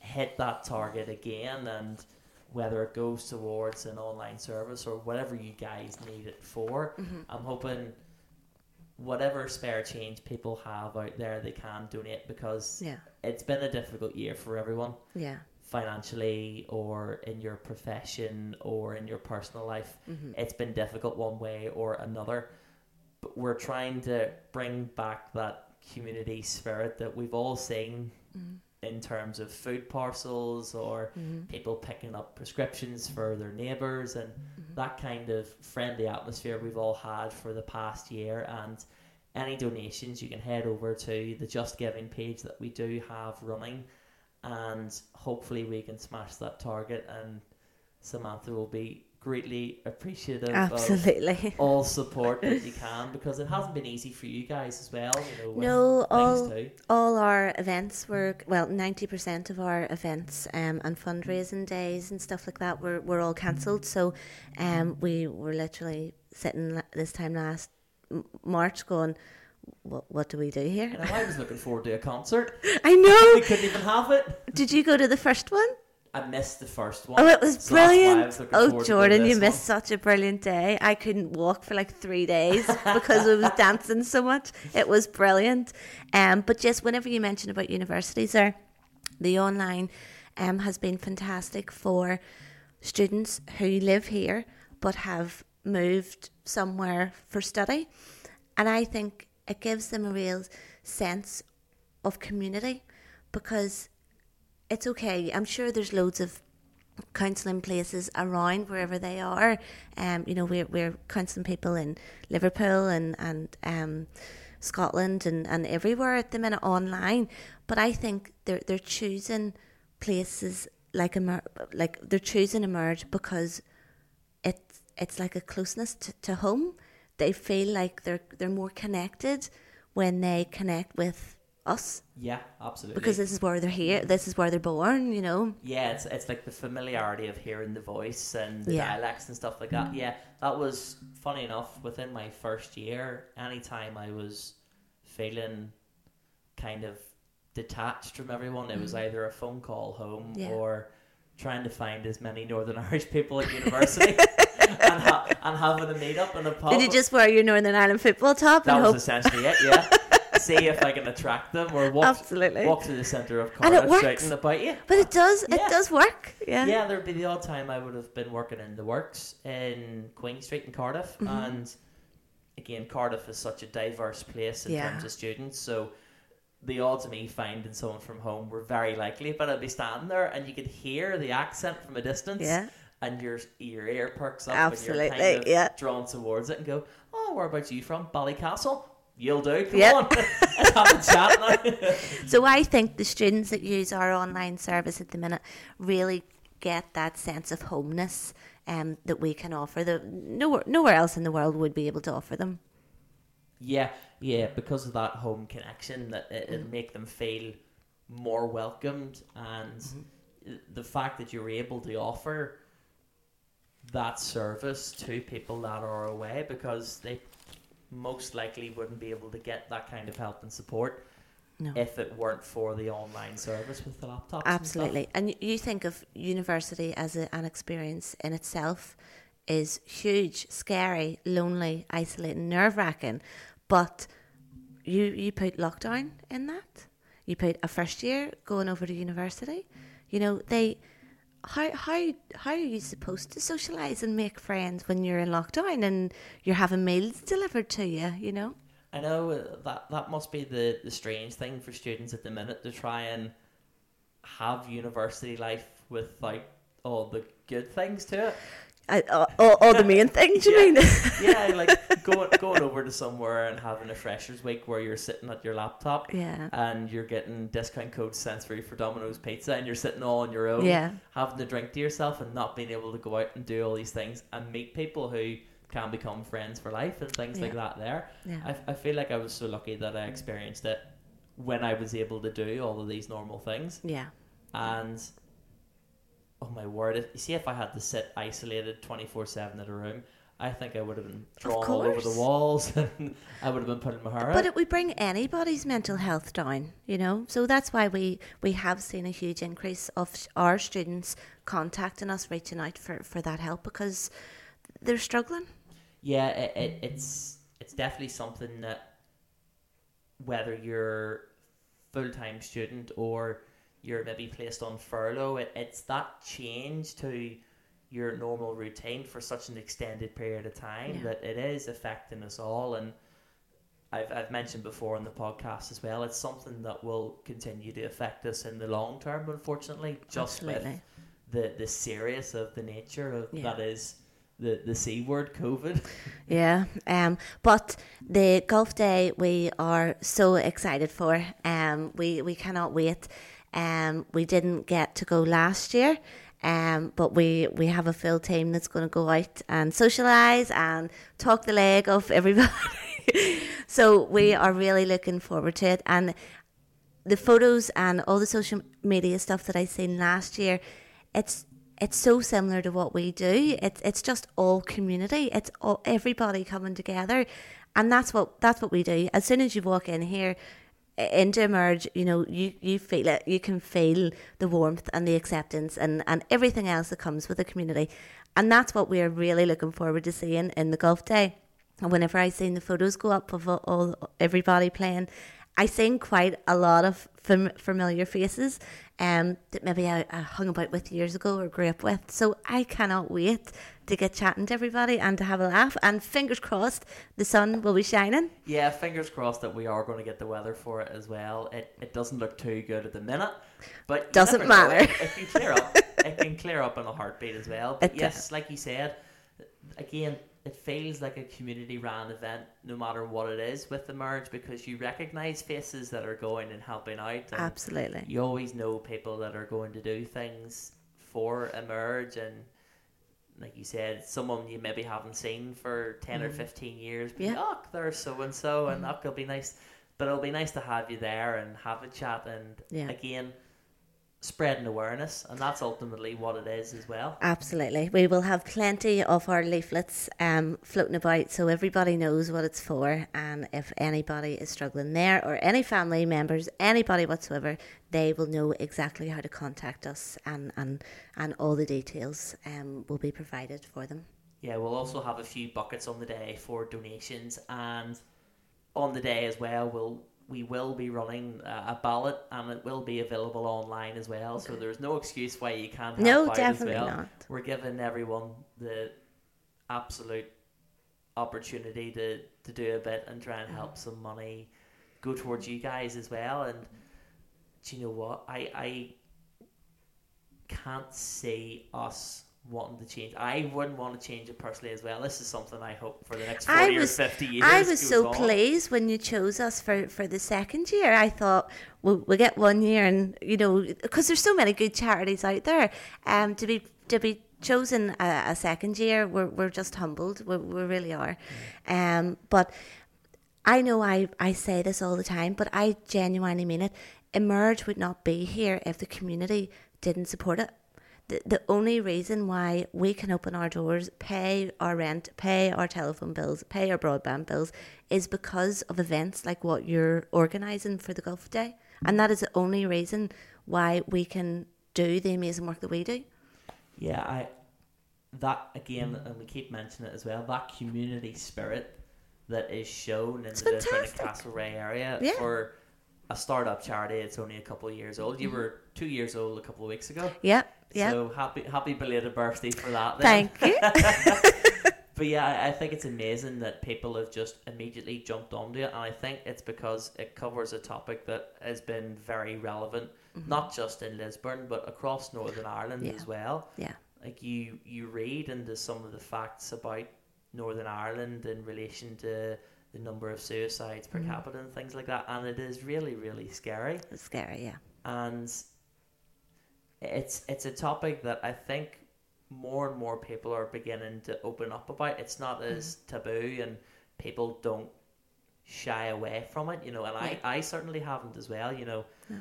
Speaker 1: hit that target again, and whether it goes towards an online service or whatever you guys need it for,
Speaker 3: Mm-hmm.
Speaker 1: I'm hoping whatever spare change people have out there, they can donate because
Speaker 3: Yeah.
Speaker 1: it's been a difficult year for everyone
Speaker 3: Yeah.
Speaker 1: financially or in your profession or in your personal life. Mm-hmm. It's been difficult one way or another. But we're trying to bring back that community spirit that we've all seen mm-hmm. in terms of food parcels or mm-hmm. people picking up prescriptions for their neighbours and that kind of friendly atmosphere we've all had for the past year and any donations you can head over to the just giving page that we do have running and hopefully we can smash that target and Samantha will be greatly appreciative of
Speaker 3: Absolutely.
Speaker 1: all support that you can because it hasn't been easy for you guys as well. You know,
Speaker 3: No, all
Speaker 1: too.
Speaker 3: all our events were well, ninety percent of our events um, and fundraising days and stuff like that were, were all cancelled. So, um, we were literally sitting this time last March going, what what do we do here?
Speaker 1: I was looking forward to a concert.
Speaker 3: I know.
Speaker 1: We couldn't even have it.
Speaker 3: Did you go to the first one?
Speaker 1: I missed the first one.
Speaker 3: Oh, it was
Speaker 1: so that's why I
Speaker 3: brilliant.
Speaker 1: was
Speaker 3: Oh,
Speaker 1: forward to go to
Speaker 3: Jordan, you
Speaker 1: this
Speaker 3: missed such a brilliant day. I couldn't walk for like three days because I was dancing so much. It was brilliant. Um, but just whenever you mention about universities, there, the online um, has been fantastic for students who live here but have moved somewhere for study. And I think it gives them a real sense of community because it's okay. I'm sure there's loads of counselling places around wherever they are. Um, you know, we're we're counselling people in Liverpool and and um, Scotland and, and everywhere at the minute online. But I think they're they're choosing places like Emer- like they're choosing Emerge because it's it's like a closeness to, to home. They feel like they're they're more connected when they connect with us
Speaker 1: Yeah, absolutely.
Speaker 3: because this is where they're here. This is where they're born. You know.
Speaker 1: yeah, it's it's like the familiarity of hearing the voice and the
Speaker 3: Yeah.
Speaker 1: dialects and stuff like that. Yeah, that was funny enough. Within my first year, anytime I was feeling kind of detached from everyone, it was either a phone call home
Speaker 3: Mm. Yeah.
Speaker 1: or trying to find as many Northern Irish people at university and, ha- and having a meet up in a pub.
Speaker 3: Did you just wear your Northern Ireland football top
Speaker 1: That
Speaker 3: and
Speaker 1: was
Speaker 3: hope?
Speaker 1: essentially it. Yeah. See if I can attract them or walk
Speaker 3: Absolutely.
Speaker 1: walk to the centre of
Speaker 3: And it
Speaker 1: Cardiff
Speaker 3: works.
Speaker 1: shouting about you.
Speaker 3: But it does. It does work. Yeah.
Speaker 1: Yeah, there'd be the odd time I would have been working in the works in Queen Street in Cardiff,
Speaker 3: Mm-hmm.
Speaker 1: and again, Cardiff is such a diverse place in
Speaker 3: Yeah.
Speaker 1: terms of students, so the odds of me finding someone from home were very likely. But I'd be standing there, and you could hear the accent from a distance,
Speaker 3: Yeah.
Speaker 1: and your your ear perks up,
Speaker 3: Absolutely,
Speaker 1: and you're kind of
Speaker 3: yeah.
Speaker 1: drawn towards it, and go, "Oh, where about you from? Ballycastle." You'll do. Come
Speaker 3: Yeah.
Speaker 1: on, have a chat.
Speaker 3: So I think the students that use our online service at the minute really get that sense of homeness um, that we can offer. The nowhere nowhere else in the world would be able to offer them.
Speaker 1: Yeah, yeah, because of that home connection, that it,
Speaker 3: Mm.
Speaker 1: it'll make them feel more welcomed, and
Speaker 3: Mm-hmm.
Speaker 1: the fact that you're able to offer that service to people that are away, because they most likely wouldn't be able to get that kind of help and support
Speaker 3: No.
Speaker 1: if it weren't for the online service with the laptops. and.
Speaker 3: Absolutely. And y- you think of university as a, an experience in itself is huge, scary, lonely, isolating, nerve wracking. But you you put lockdown in that. You put a first year going over to university. You know, they how how how are you supposed to socialise and make friends when you're in lockdown and you're having meals delivered to you, you know?
Speaker 1: I know uh, that that must be the, the strange thing for students at the minute to try and have university life without all the good things to it.
Speaker 3: I, all, all, all the main things, you
Speaker 1: Yeah.
Speaker 3: mean?
Speaker 1: Yeah, like going going over to somewhere and having a freshers week where you're sitting at your laptop
Speaker 3: yeah.
Speaker 1: and you're getting discount codes sent for Domino's Pizza and you're sitting all on your own,
Speaker 3: Yeah.
Speaker 1: having a drink to yourself and not being able to go out and do all these things and meet people who can become friends for life and things like that. There,
Speaker 3: Yeah.
Speaker 1: I, I feel like I was so lucky that I experienced it when I was able to do all of these normal things
Speaker 3: Yeah.
Speaker 1: and oh my word if, you see if i had to sit isolated 24-7 in a room i think i would have been drawn all over the walls and i would have been putting my hair
Speaker 3: But
Speaker 1: out
Speaker 3: it would bring anybody's mental health down, you know. So that's why we, we have seen a huge increase of our students contacting us, reaching out for, for that help because they're struggling.
Speaker 1: yeah it, it, it's it's definitely something that whether you're full time student or you're maybe placed on furlough, it, it's that change to your normal routine for such an extended period of time
Speaker 3: Yeah.
Speaker 1: that it is affecting us all and I've, I've mentioned before on the podcast as well it's something that will continue to affect us in the long term unfortunately just
Speaker 3: Absolutely.
Speaker 1: with the the serious of the nature of
Speaker 3: Yeah.
Speaker 1: that is the the c word covid
Speaker 3: Yeah. Um. But the golf day we are so excited for. Um. We we cannot wait. Um. We didn't get to go last year. Um. But we we have a full team that's going to go out and socialize and talk the leg of everybody. so we are really looking forward to it and the photos and all the social media stuff that I seen last year, it's it's so similar to what we do. It's it's just all community. It's all everybody coming together, and that's what that's what we do. As soon as you walk in here into Emerge, you know you you feel it. You can feel the warmth and the acceptance and and everything else that comes with the community, and that's what we are really looking forward to seeing in the golf day. And whenever I seen the photos go up of all, all everybody playing, I seen quite a lot of fam- familiar faces um, that maybe I, I hung about with years ago or grew up with. So I cannot wait to get chatting to everybody and to have a laugh. And fingers crossed, the sun will be shining.
Speaker 1: Yeah, fingers crossed that we are going to get the weather for it as well. It it doesn't look too good at the minute, but
Speaker 3: Doesn't
Speaker 1: know.
Speaker 3: matter.
Speaker 1: If you clear up, it can clear up in a heartbeat as well. But
Speaker 3: It
Speaker 1: yes, like you said, again, it feels like a community ran event, no matter what it is with the Emerge, because you recognise faces that are going and helping out. And
Speaker 3: Absolutely.
Speaker 1: you always know people that are going to do things for Emerge and like you said, someone you maybe haven't seen for 10 or mm. 15 years. But
Speaker 3: Yeah.
Speaker 1: oh, there's so and so, and that could be nice. But it'll be nice to have you there and have a chat and
Speaker 3: Yeah.
Speaker 1: again, spreading awareness. And that's ultimately what it is as well.
Speaker 3: Absolutely. We will have plenty of our leaflets um, floating about so everybody knows what it's for. And if anybody is struggling there or any family members, anybody whatsoever, they will know exactly how to contact us and, and, and all the details um, will be provided for them.
Speaker 1: Yeah, we'll also have a few buckets on the day for donations, and on the day as well, we'll we will be running uh, a ballot, and it will be available online as well. So there's no excuse why you can't.
Speaker 3: No, definitely
Speaker 1: as well.
Speaker 3: not.
Speaker 1: We're giving everyone the absolute opportunity to to do a bit and try and
Speaker 3: Mm-hmm.
Speaker 1: help some money go towards you guys as well. And do you know what? I I can't see us wanting to change. I wouldn't want to change it personally as well. This is something I hope for the next
Speaker 3: I
Speaker 1: forty
Speaker 3: was-
Speaker 1: or fifty years.
Speaker 3: I was so
Speaker 1: on.
Speaker 3: pleased when you chose us for, for the second year. I thought we'll, we'll get one year, and you know, because there's so many good charities out there, um, to be to be chosen a, a second year, we're we're just humbled. We we really are, um, but. I know I, I say this all the time, but I genuinely mean it. Emerge would not be here if the community didn't support it. The, the only reason why we can open our doors, pay our rent, pay our telephone bills, pay our broadband bills is because of events like what you're organising for the Golf Day. And that is the only reason why we can do the amazing work that we do.
Speaker 1: Yeah, I that again, and we keep mentioning it as well. That community spirit that is shown in
Speaker 3: It's
Speaker 1: the different
Speaker 3: fantastic.
Speaker 1: Castlereagh area
Speaker 3: Yeah.
Speaker 1: for a startup charity. It's only a couple of years old. You were two years old a couple of weeks ago.
Speaker 3: Yeah, yeah.
Speaker 1: So happy happy belated birthday for that. Then.
Speaker 3: Thank you.
Speaker 1: But yeah, I- think it's amazing that people have just immediately jumped onto it, and I think it's because it covers a topic that has been very relevant, not just in Lisburn but across Northern Ireland
Speaker 3: Mm-hmm. Yeah.
Speaker 1: as well.
Speaker 3: yeah,
Speaker 1: Like you, you read into some of the facts about Northern Ireland in relation to the number of suicides
Speaker 3: Mm-hmm.
Speaker 1: per capita and things like that, and it is really, really scary
Speaker 3: it's scary, yeah.
Speaker 1: and it's it's a topic that I think more and more people are beginning to open up about. It's not as taboo, and people don't shy away from it. You know, and
Speaker 3: Yeah.
Speaker 1: I I certainly haven't as well. You know,
Speaker 3: Yeah.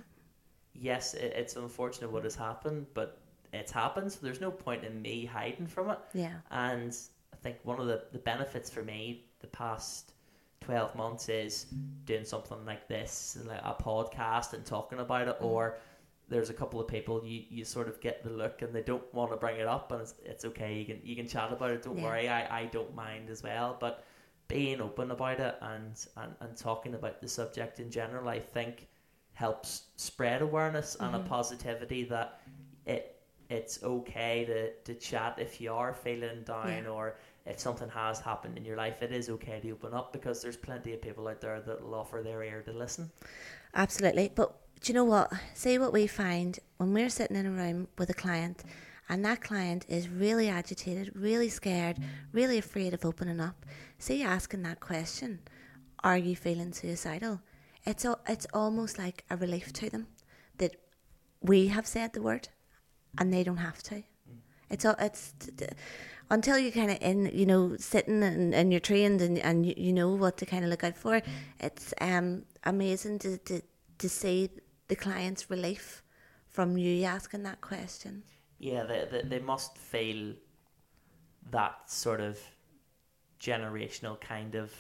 Speaker 1: yes, it, it's unfortunate what has happened, but it's happened. So there's no point in me hiding from it.
Speaker 3: Yeah.
Speaker 1: And I think one of the, the benefits for me the past 12 months is doing something like this, like a podcast and talking about it, mm-hmm. or there's a couple of people you, you sort of get the look and they don't want to bring it up and it's, it's okay you can you can chat about it don't
Speaker 3: Yeah.
Speaker 1: worry I, I don't mind as well but being open about it and, and, and talking about the subject in general, I think helps spread awareness and a mm-hmm. positivity that it it's okay to, to chat if you are feeling down
Speaker 3: Yeah.
Speaker 1: or if something has happened in your life, it is okay to open up because there's plenty of people out there that will offer their ear to listen.
Speaker 3: Absolutely. But do you know what? See what we find when we're sitting in a room with a client and that client is really agitated, really scared, really afraid of opening up. See asking that question, are you feeling suicidal? It's al- it's almost like a relief to them that we have said the word and they don't have to. Mm. It's all it's until you kind of in you know sitting and, and you're trained and, and you, you know what to kind of look out for. It's um amazing to, to to see the client's relief from you asking that question.
Speaker 1: Yeah, they, they, they must feel that sort of generational kind of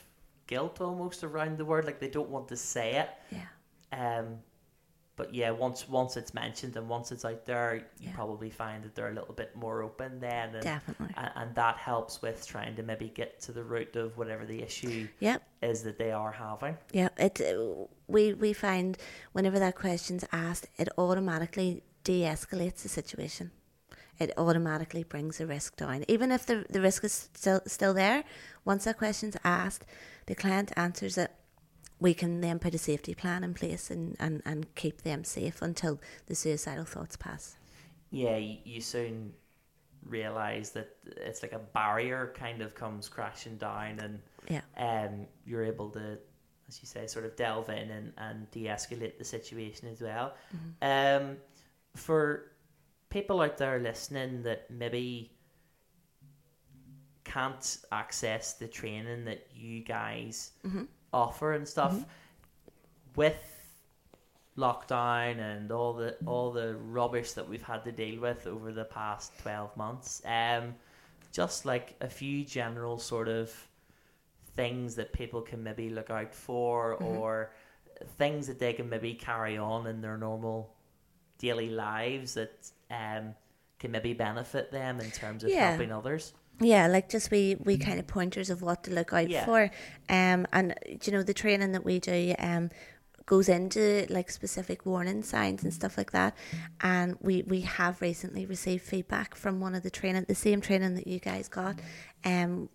Speaker 1: guilt almost around the word. Like they don't want to say it.
Speaker 3: Yeah,
Speaker 1: Um, but yeah, once once it's mentioned and once it's out there, you
Speaker 3: Yeah.
Speaker 1: probably find that they're a little bit more open then, and,
Speaker 3: definitely.
Speaker 1: and and that helps with trying to maybe get to the root of whatever the issue
Speaker 3: Yep.
Speaker 1: is that they are having.
Speaker 3: Yeah, it uh, we we find whenever that question's asked, it automatically de-escalates the situation. It automatically brings the risk down, even if the the risk is still still there. Once that question's asked, the client answers it. We can then put a safety plan in place and, and, and keep them safe until the suicidal thoughts pass.
Speaker 1: Yeah, you, you soon realize that it's like a barrier kind of comes crashing down, and
Speaker 3: Yeah,
Speaker 1: um, you're able to, as you say, sort of delve in and, and de-escalate the situation as well. Um, for people out there listening that maybe can't access the training that you guys offer and stuff, with lockdown and all the all the rubbish that we've had to deal with over the past 12 months um just like a few general sort of things that people can maybe look out for or things that they can maybe carry on in their normal daily lives that um can maybe benefit them in terms of
Speaker 3: Yeah.
Speaker 1: helping others
Speaker 3: Yeah, like just we we kind of pointers of what to look out
Speaker 1: Yeah.
Speaker 3: for. Um, and you know the training that we do um goes into like specific warning signs and stuff like that. And we we have recently received feedback from one of the training, the same training that you guys got. Um,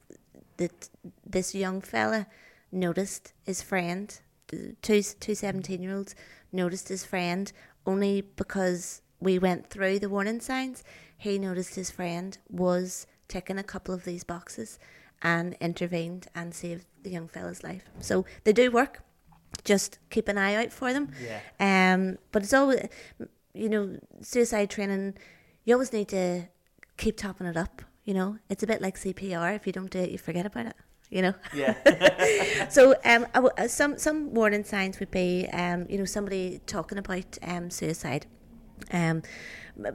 Speaker 3: that this young fella noticed his friend, two two 17 year olds noticed his friend only because we went through the warning signs. He noticed his friend was ticking a couple of these boxes and intervened and saved the young fella's life. So they do work. Just keep an eye out for them.
Speaker 1: yeah
Speaker 3: Um, but it's always, you know, suicide training. You always need to keep topping it up. You know, it's a bit like CPR. If you don't do it, you forget about it. You know.
Speaker 1: yeah
Speaker 3: So um, uh, some some warning signs would be um, you know, somebody talking about um suicide. Um,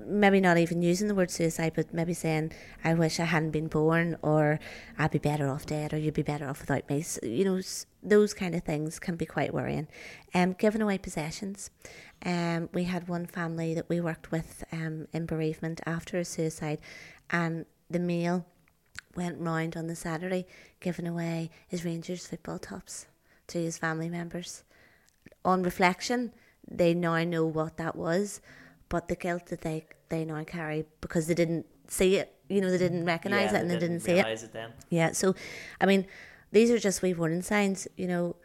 Speaker 3: maybe not even using the word suicide, but maybe saying, "I wish I hadn't been born," or "I'd be better off dead," or "You'd be better off without me." So, you know, those kind of things can be quite worrying. Um, giving away possessions. Um, we had one family that we worked with um, in bereavement after a suicide, and the male went round on the Saturday giving away his Rangers football tops to his family members. On reflection, they now know what that was, but the guilt that they, they now carry because they didn't see it, you know, they didn't recognise
Speaker 1: Yeah,
Speaker 3: it and they didn't see it.
Speaker 1: it then
Speaker 3: Yeah, so I mean, these are just wee warning signs. You know,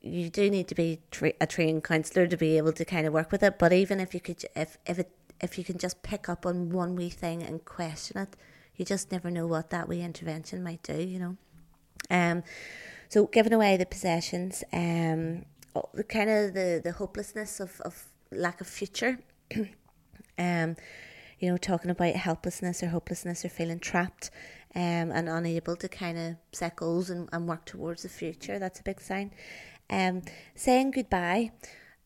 Speaker 3: you do need to be tra- a trained counsellor to be able to kind of work with it. But even if you could, if if it if you can just pick up on one wee thing and question it, you just never know what that wee intervention might do. You know, um, so giving away the possessions, um, oh, the kind of the the hopelessness of of lack of future. um, you know, talking about helplessness or hopelessness or feeling trapped um, and unable to kind of set goals and, and work towards the future. That's a big sign. Um, saying goodbye.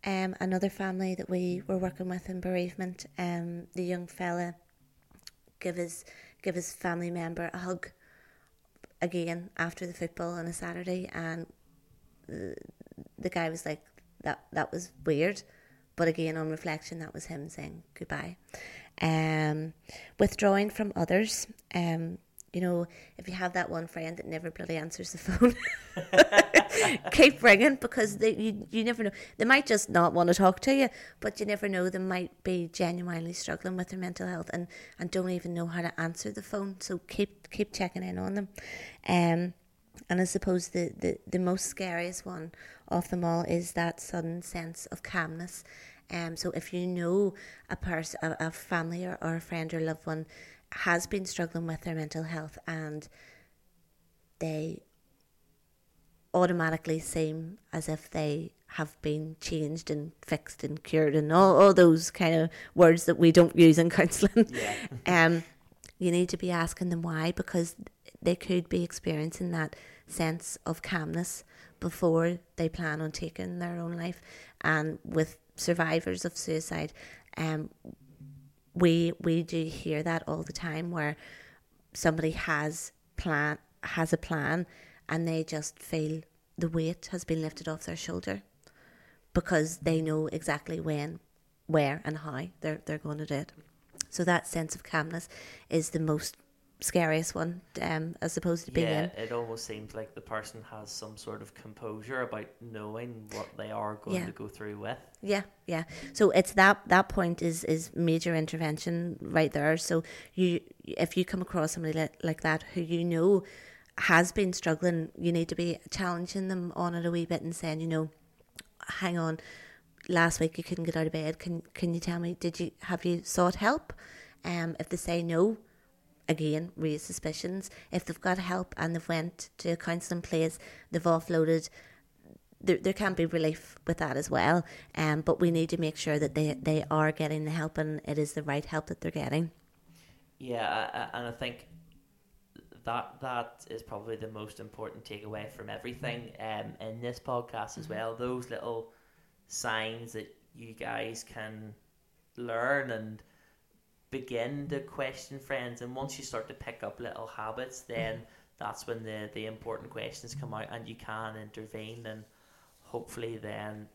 Speaker 3: Um, another family that we were working with in bereavement, um, the young fella give his give his family member a hug again after the football on a Saturday, and the, the guy was like, "That that was weird," but again on reflection, that was him saying goodbye. Um, withdrawing from others, um, you know, if you have that one friend that never bloody answers the phone, keep ringing because they, you, you never know. They might just not want to talk to you, but you never know. They might be genuinely struggling with their mental health and, and don't even know how to answer the phone. So keep keep checking in on them. Um, and I suppose the, the, the most scariest one of them all is that sudden sense of calmness. Um, so if you know a person, a, a family or, or a friend or loved one has been struggling with their mental health and they automatically seem as if they have been changed and fixed and cured and all, all those kind of words that we don't use in counselling.
Speaker 1: Yeah.
Speaker 3: um, you need to be asking them why because they could be experiencing that sense of calmness before they plan on taking their own life. And with survivors of suicide, um, we we do hear that all the time where somebody has plan has a plan and they just feel the weight has been lifted off their shoulder because they know exactly when, where and how they're they're going to do it. So that sense of calmness is the most scariest one, um, as opposed to being
Speaker 1: yeah,
Speaker 3: in.
Speaker 1: it almost seems like the person has some sort of composure about knowing what they are going
Speaker 3: Yeah.
Speaker 1: to go through with.
Speaker 3: Yeah, yeah. So it's that that point is is major intervention right there. So you if you come across somebody like, like that who you know has been struggling, you need to be challenging them on it a wee bit and saying, you know, hang on, last week you couldn't get out of bed. Can can you tell me did you have you sought help? Um, if they say no, again raise suspicions. If they've got help and they've went to a counselling place, they've offloaded there, there can be relief with that as well. Um, but we need to make sure that they, they are getting the help and it is the right help that they're getting.
Speaker 1: Yeah, and I think that that is probably the most important takeaway from everything um, in this podcast as well. Those little signs that you guys can learn and begin to question friends, and once you start to pick up little habits, mm-hmm. then that's when the the important questions come out, and you can intervene, and hopefully then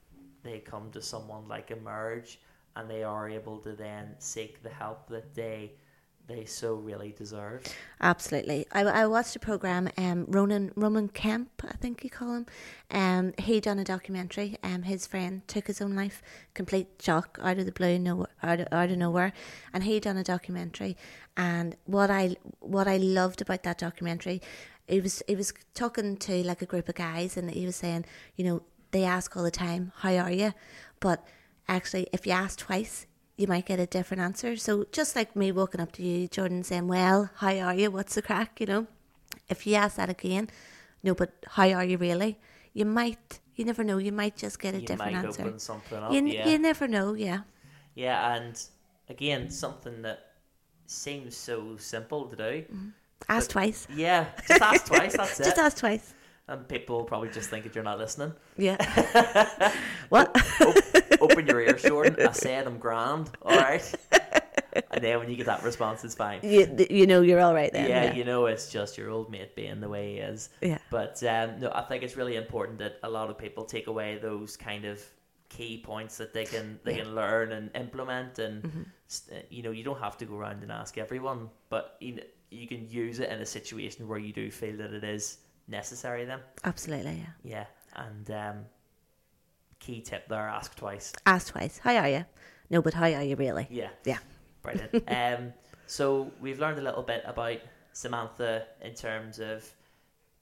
Speaker 1: they come to someone like Emerge, and they are able to then seek the help that they they so really deserve.
Speaker 3: Absolutely. I, I watched a program, um, Ronan Roman Kemp, I think you call him. Um, he done a documentary. Um, his friend took his own life, complete shock out of the blue, no, out of, out of nowhere, and he done a documentary. And what I what I loved about that documentary, he was he was talking to like a group of guys, and he was saying, you know, they ask all the time, "How are you?" But actually, if you ask twice, you might get a different answer. So just like me walking up to you, Jordan, saying, "Well, how are you? What's the crack?" You know, if you ask that again, no, but how are you really? You might, you never know. You might just get a
Speaker 1: you
Speaker 3: different
Speaker 1: might
Speaker 3: answer.
Speaker 1: open something up.
Speaker 3: You,
Speaker 1: yeah.
Speaker 3: you never know. Yeah,
Speaker 1: yeah, and again, something that seems so simple to do. Mm-hmm.
Speaker 3: ask
Speaker 1: But-
Speaker 3: twice.
Speaker 1: Yeah, just ask twice. That's
Speaker 3: Just
Speaker 1: it.
Speaker 3: Just ask twice.
Speaker 1: And people will probably just think that you're not listening.
Speaker 3: Yeah. what? Oh, oh.
Speaker 1: Open your ears, Jordan. I said I'm grand. All right. And then when you get that response, it's fine.
Speaker 3: you, you know you're all right then.
Speaker 1: yeah,
Speaker 3: Yeah.
Speaker 1: you know it's just your old mate being the way he is.
Speaker 3: Yeah.
Speaker 1: But um, no, I think it's really important that a lot of people take away those kind of key points that they can they
Speaker 3: Yeah.
Speaker 1: can learn and implement. And
Speaker 3: Mhm.
Speaker 1: uh, you know, you don't have to go around and ask everyone, but you know, you can use it in a situation where you do feel that it is necessary. Then,
Speaker 3: Absolutely. Yeah.
Speaker 1: yeah. And um, key tip there: ask twice.
Speaker 3: Ask twice. How are you? No, but how are you really?
Speaker 1: Yeah.
Speaker 3: Yeah.
Speaker 1: Brilliant. um, so we've learned a little bit about Samantha in terms of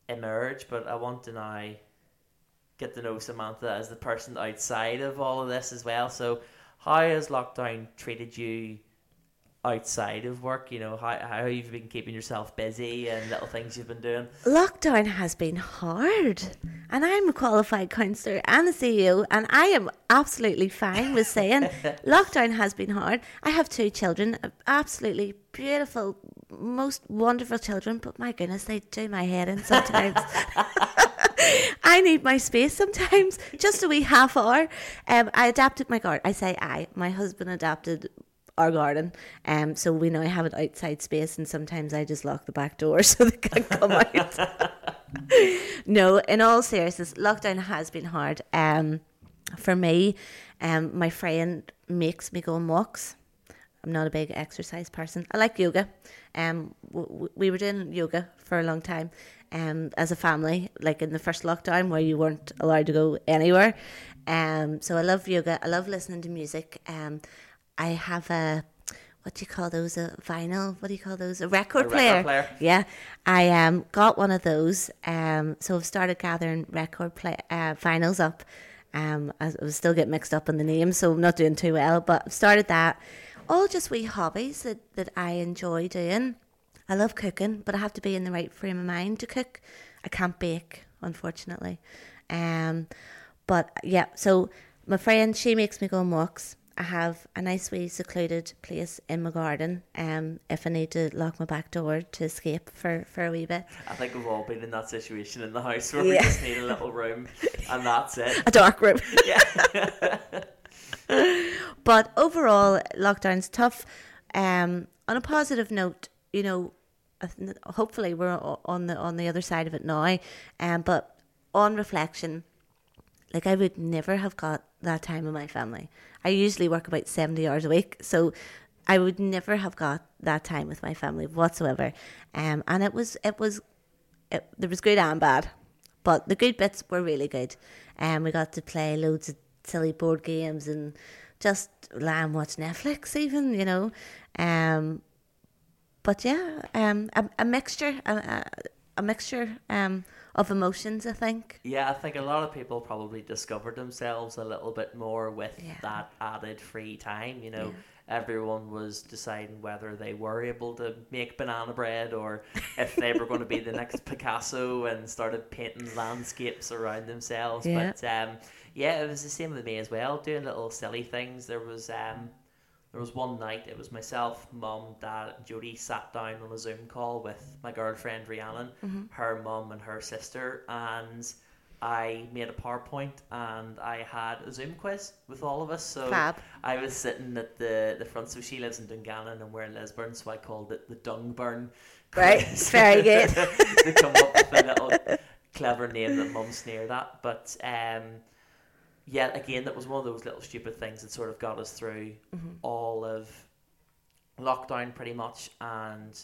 Speaker 1: emerge, but I want to now get to know Samantha as the person outside of all of this as well. So, how has lockdown treated you outside of work? You know, how how you've been keeping yourself busy and little things you've been doing?
Speaker 3: Lockdown has been hard, and I'm a qualified counsellor and a CEO, and I am absolutely fine with saying lockdown has been hard. I have two children, absolutely beautiful, most wonderful children, but my goodness, they do my head in sometimes. I need my space sometimes, just a wee half hour. Um, I adapted my garden. I say I. My husband adapted our garden, um, so we now have an outside space, and sometimes I just lock the back door so they can't come out. no, in all seriousness, lockdown has been hard. Um, for me, um, my friend makes me go on walks. I'm not a big exercise person. I like yoga. Um, w- we were doing yoga for a long time, um, as a family, like in the first lockdown where you weren't allowed to go anywhere. Um, so I love yoga. I love listening to music. Um, I have a what do you call those? A vinyl? What do you call those? A record,
Speaker 1: A record
Speaker 3: player.
Speaker 1: player.
Speaker 3: Yeah, I um got one of those. Um, so I've started gathering record play uh, vinyls up. Um, I was still get mixed up in the name, so I'm not doing too well. But I've started that. All just wee hobbies that that I enjoy doing. I love cooking, but I have to be in the right frame of mind to cook. I can't bake, unfortunately. Um, but yeah, so my friend, she makes me go on walks. I have a nice wee secluded place in my garden. Um, if I need to lock my back door to escape for, for a wee bit,
Speaker 1: I think we've all been in that situation in the house where we just need a little room and that's it.
Speaker 3: a dark room.
Speaker 1: Yeah.
Speaker 3: But overall, lockdown's tough. Um, on a positive note, you know, hopefully we're on the on the other side of it now. Um, but on reflection, like I would never have got that time with my family. I usually work about seventy hours a week, so I would never have got that time with my family whatsoever. Um, and it was it was it, there was good and bad, but the good bits were really good. Um, we got to play loads of silly board games and just lie and watch Netflix, even you know. Um, but yeah, um, a, a mixture, a, a, a mixture um, of emotions. I think.
Speaker 1: Yeah, I think a lot of people probably discovered themselves a little bit more with
Speaker 3: Yeah.
Speaker 1: that added free time. You know, everyone was deciding whether they were able to make banana bread or if they were going to be the next Picasso and started painting landscapes around themselves.
Speaker 3: Yeah.
Speaker 1: But um, yeah, it was the same with me as well, doing little silly things. There was um, there was one night it was myself, mum, dad, and Jody sat down on a Zoom call with my girlfriend Rhiannon, her mum, and her sister, and I made a PowerPoint and I had a Zoom quiz with all of us. So
Speaker 3: Fab.
Speaker 1: I was sitting at the, the front. So she lives in Dungannon and we're in Lisburn, so I called it the Dungburn.
Speaker 3: Right,
Speaker 1: quiz.
Speaker 3: very good.
Speaker 1: to come up with a little clever name that mum sneered at. But um, yeah, again, that was one of those little stupid things that sort of got us through mm-hmm. all of lockdown pretty much. And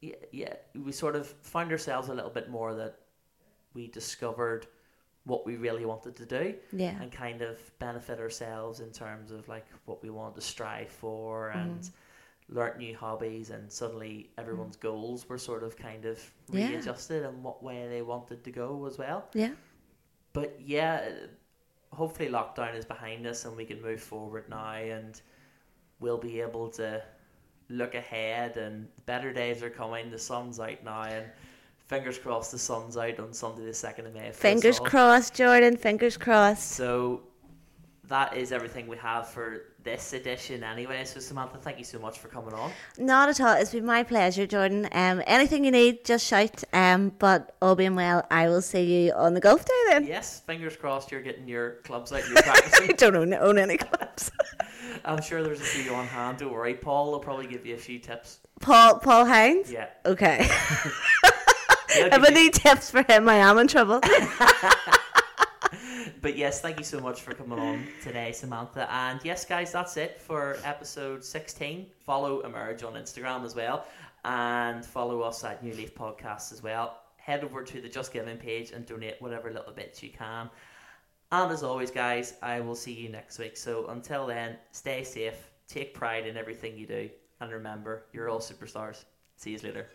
Speaker 1: yeah, yeah, we sort of found ourselves a little bit more that we discovered what we really wanted to do
Speaker 3: Yeah.
Speaker 1: and kind of benefit ourselves in terms of like what we wanted to strive for mm-hmm. and learn new hobbies and suddenly everyone's mm-hmm. goals were sort of kind of
Speaker 3: Yeah.
Speaker 1: readjusted and what way they wanted to go as well
Speaker 3: Yeah.
Speaker 1: but yeah hopefully lockdown is behind us and we can move forward now and we'll be able to look ahead and better days are coming the sun's out now and fingers crossed the sun's out on sunday the 2nd of may
Speaker 3: Fingers crossed, Jordan. Fingers crossed.
Speaker 1: So that is everything we have for this edition anyway. So Samantha, thank you so much for coming on.
Speaker 3: Not at all. It's been my pleasure, Jordan. Um, anything you need, just shout. Um, but all being well, I will see you on the golf day then.
Speaker 1: Yes, fingers crossed you're getting your clubs out, you're practicing.
Speaker 3: I don't own, own any clubs.
Speaker 1: I'm sure there's a few on hand, don't worry. Paul will probably give you a few tips.
Speaker 3: Paul Paul Hines.
Speaker 1: Yeah.
Speaker 3: Okay. If I need tips for him, I am in trouble.
Speaker 1: But yes, thank you so much for coming on today, Samantha. And yes, guys, that's it for episode 16. Follow Emerge on Instagram as well. And follow us at New Leaf Podcasts as well. Head over to the Just Giving page and donate whatever little bits you can. And as always, guys, I will see you next week. So until then, stay safe, take pride in everything you do, and remember, you're all superstars. See you later.